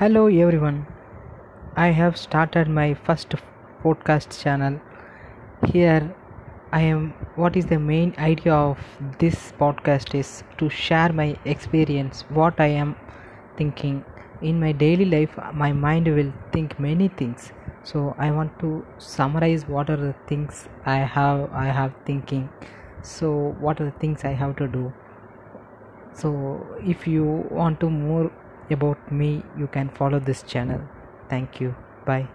Hello everyone. I have started my first podcast channel. Here I am what is the main idea of this podcast is to share my experience what I am thinking in my daily life my mind will think many things so I want to summarize what are the things I have I have thinking so what are the things I have to do so if you want to more about me you can follow this channel. Thank you. Bye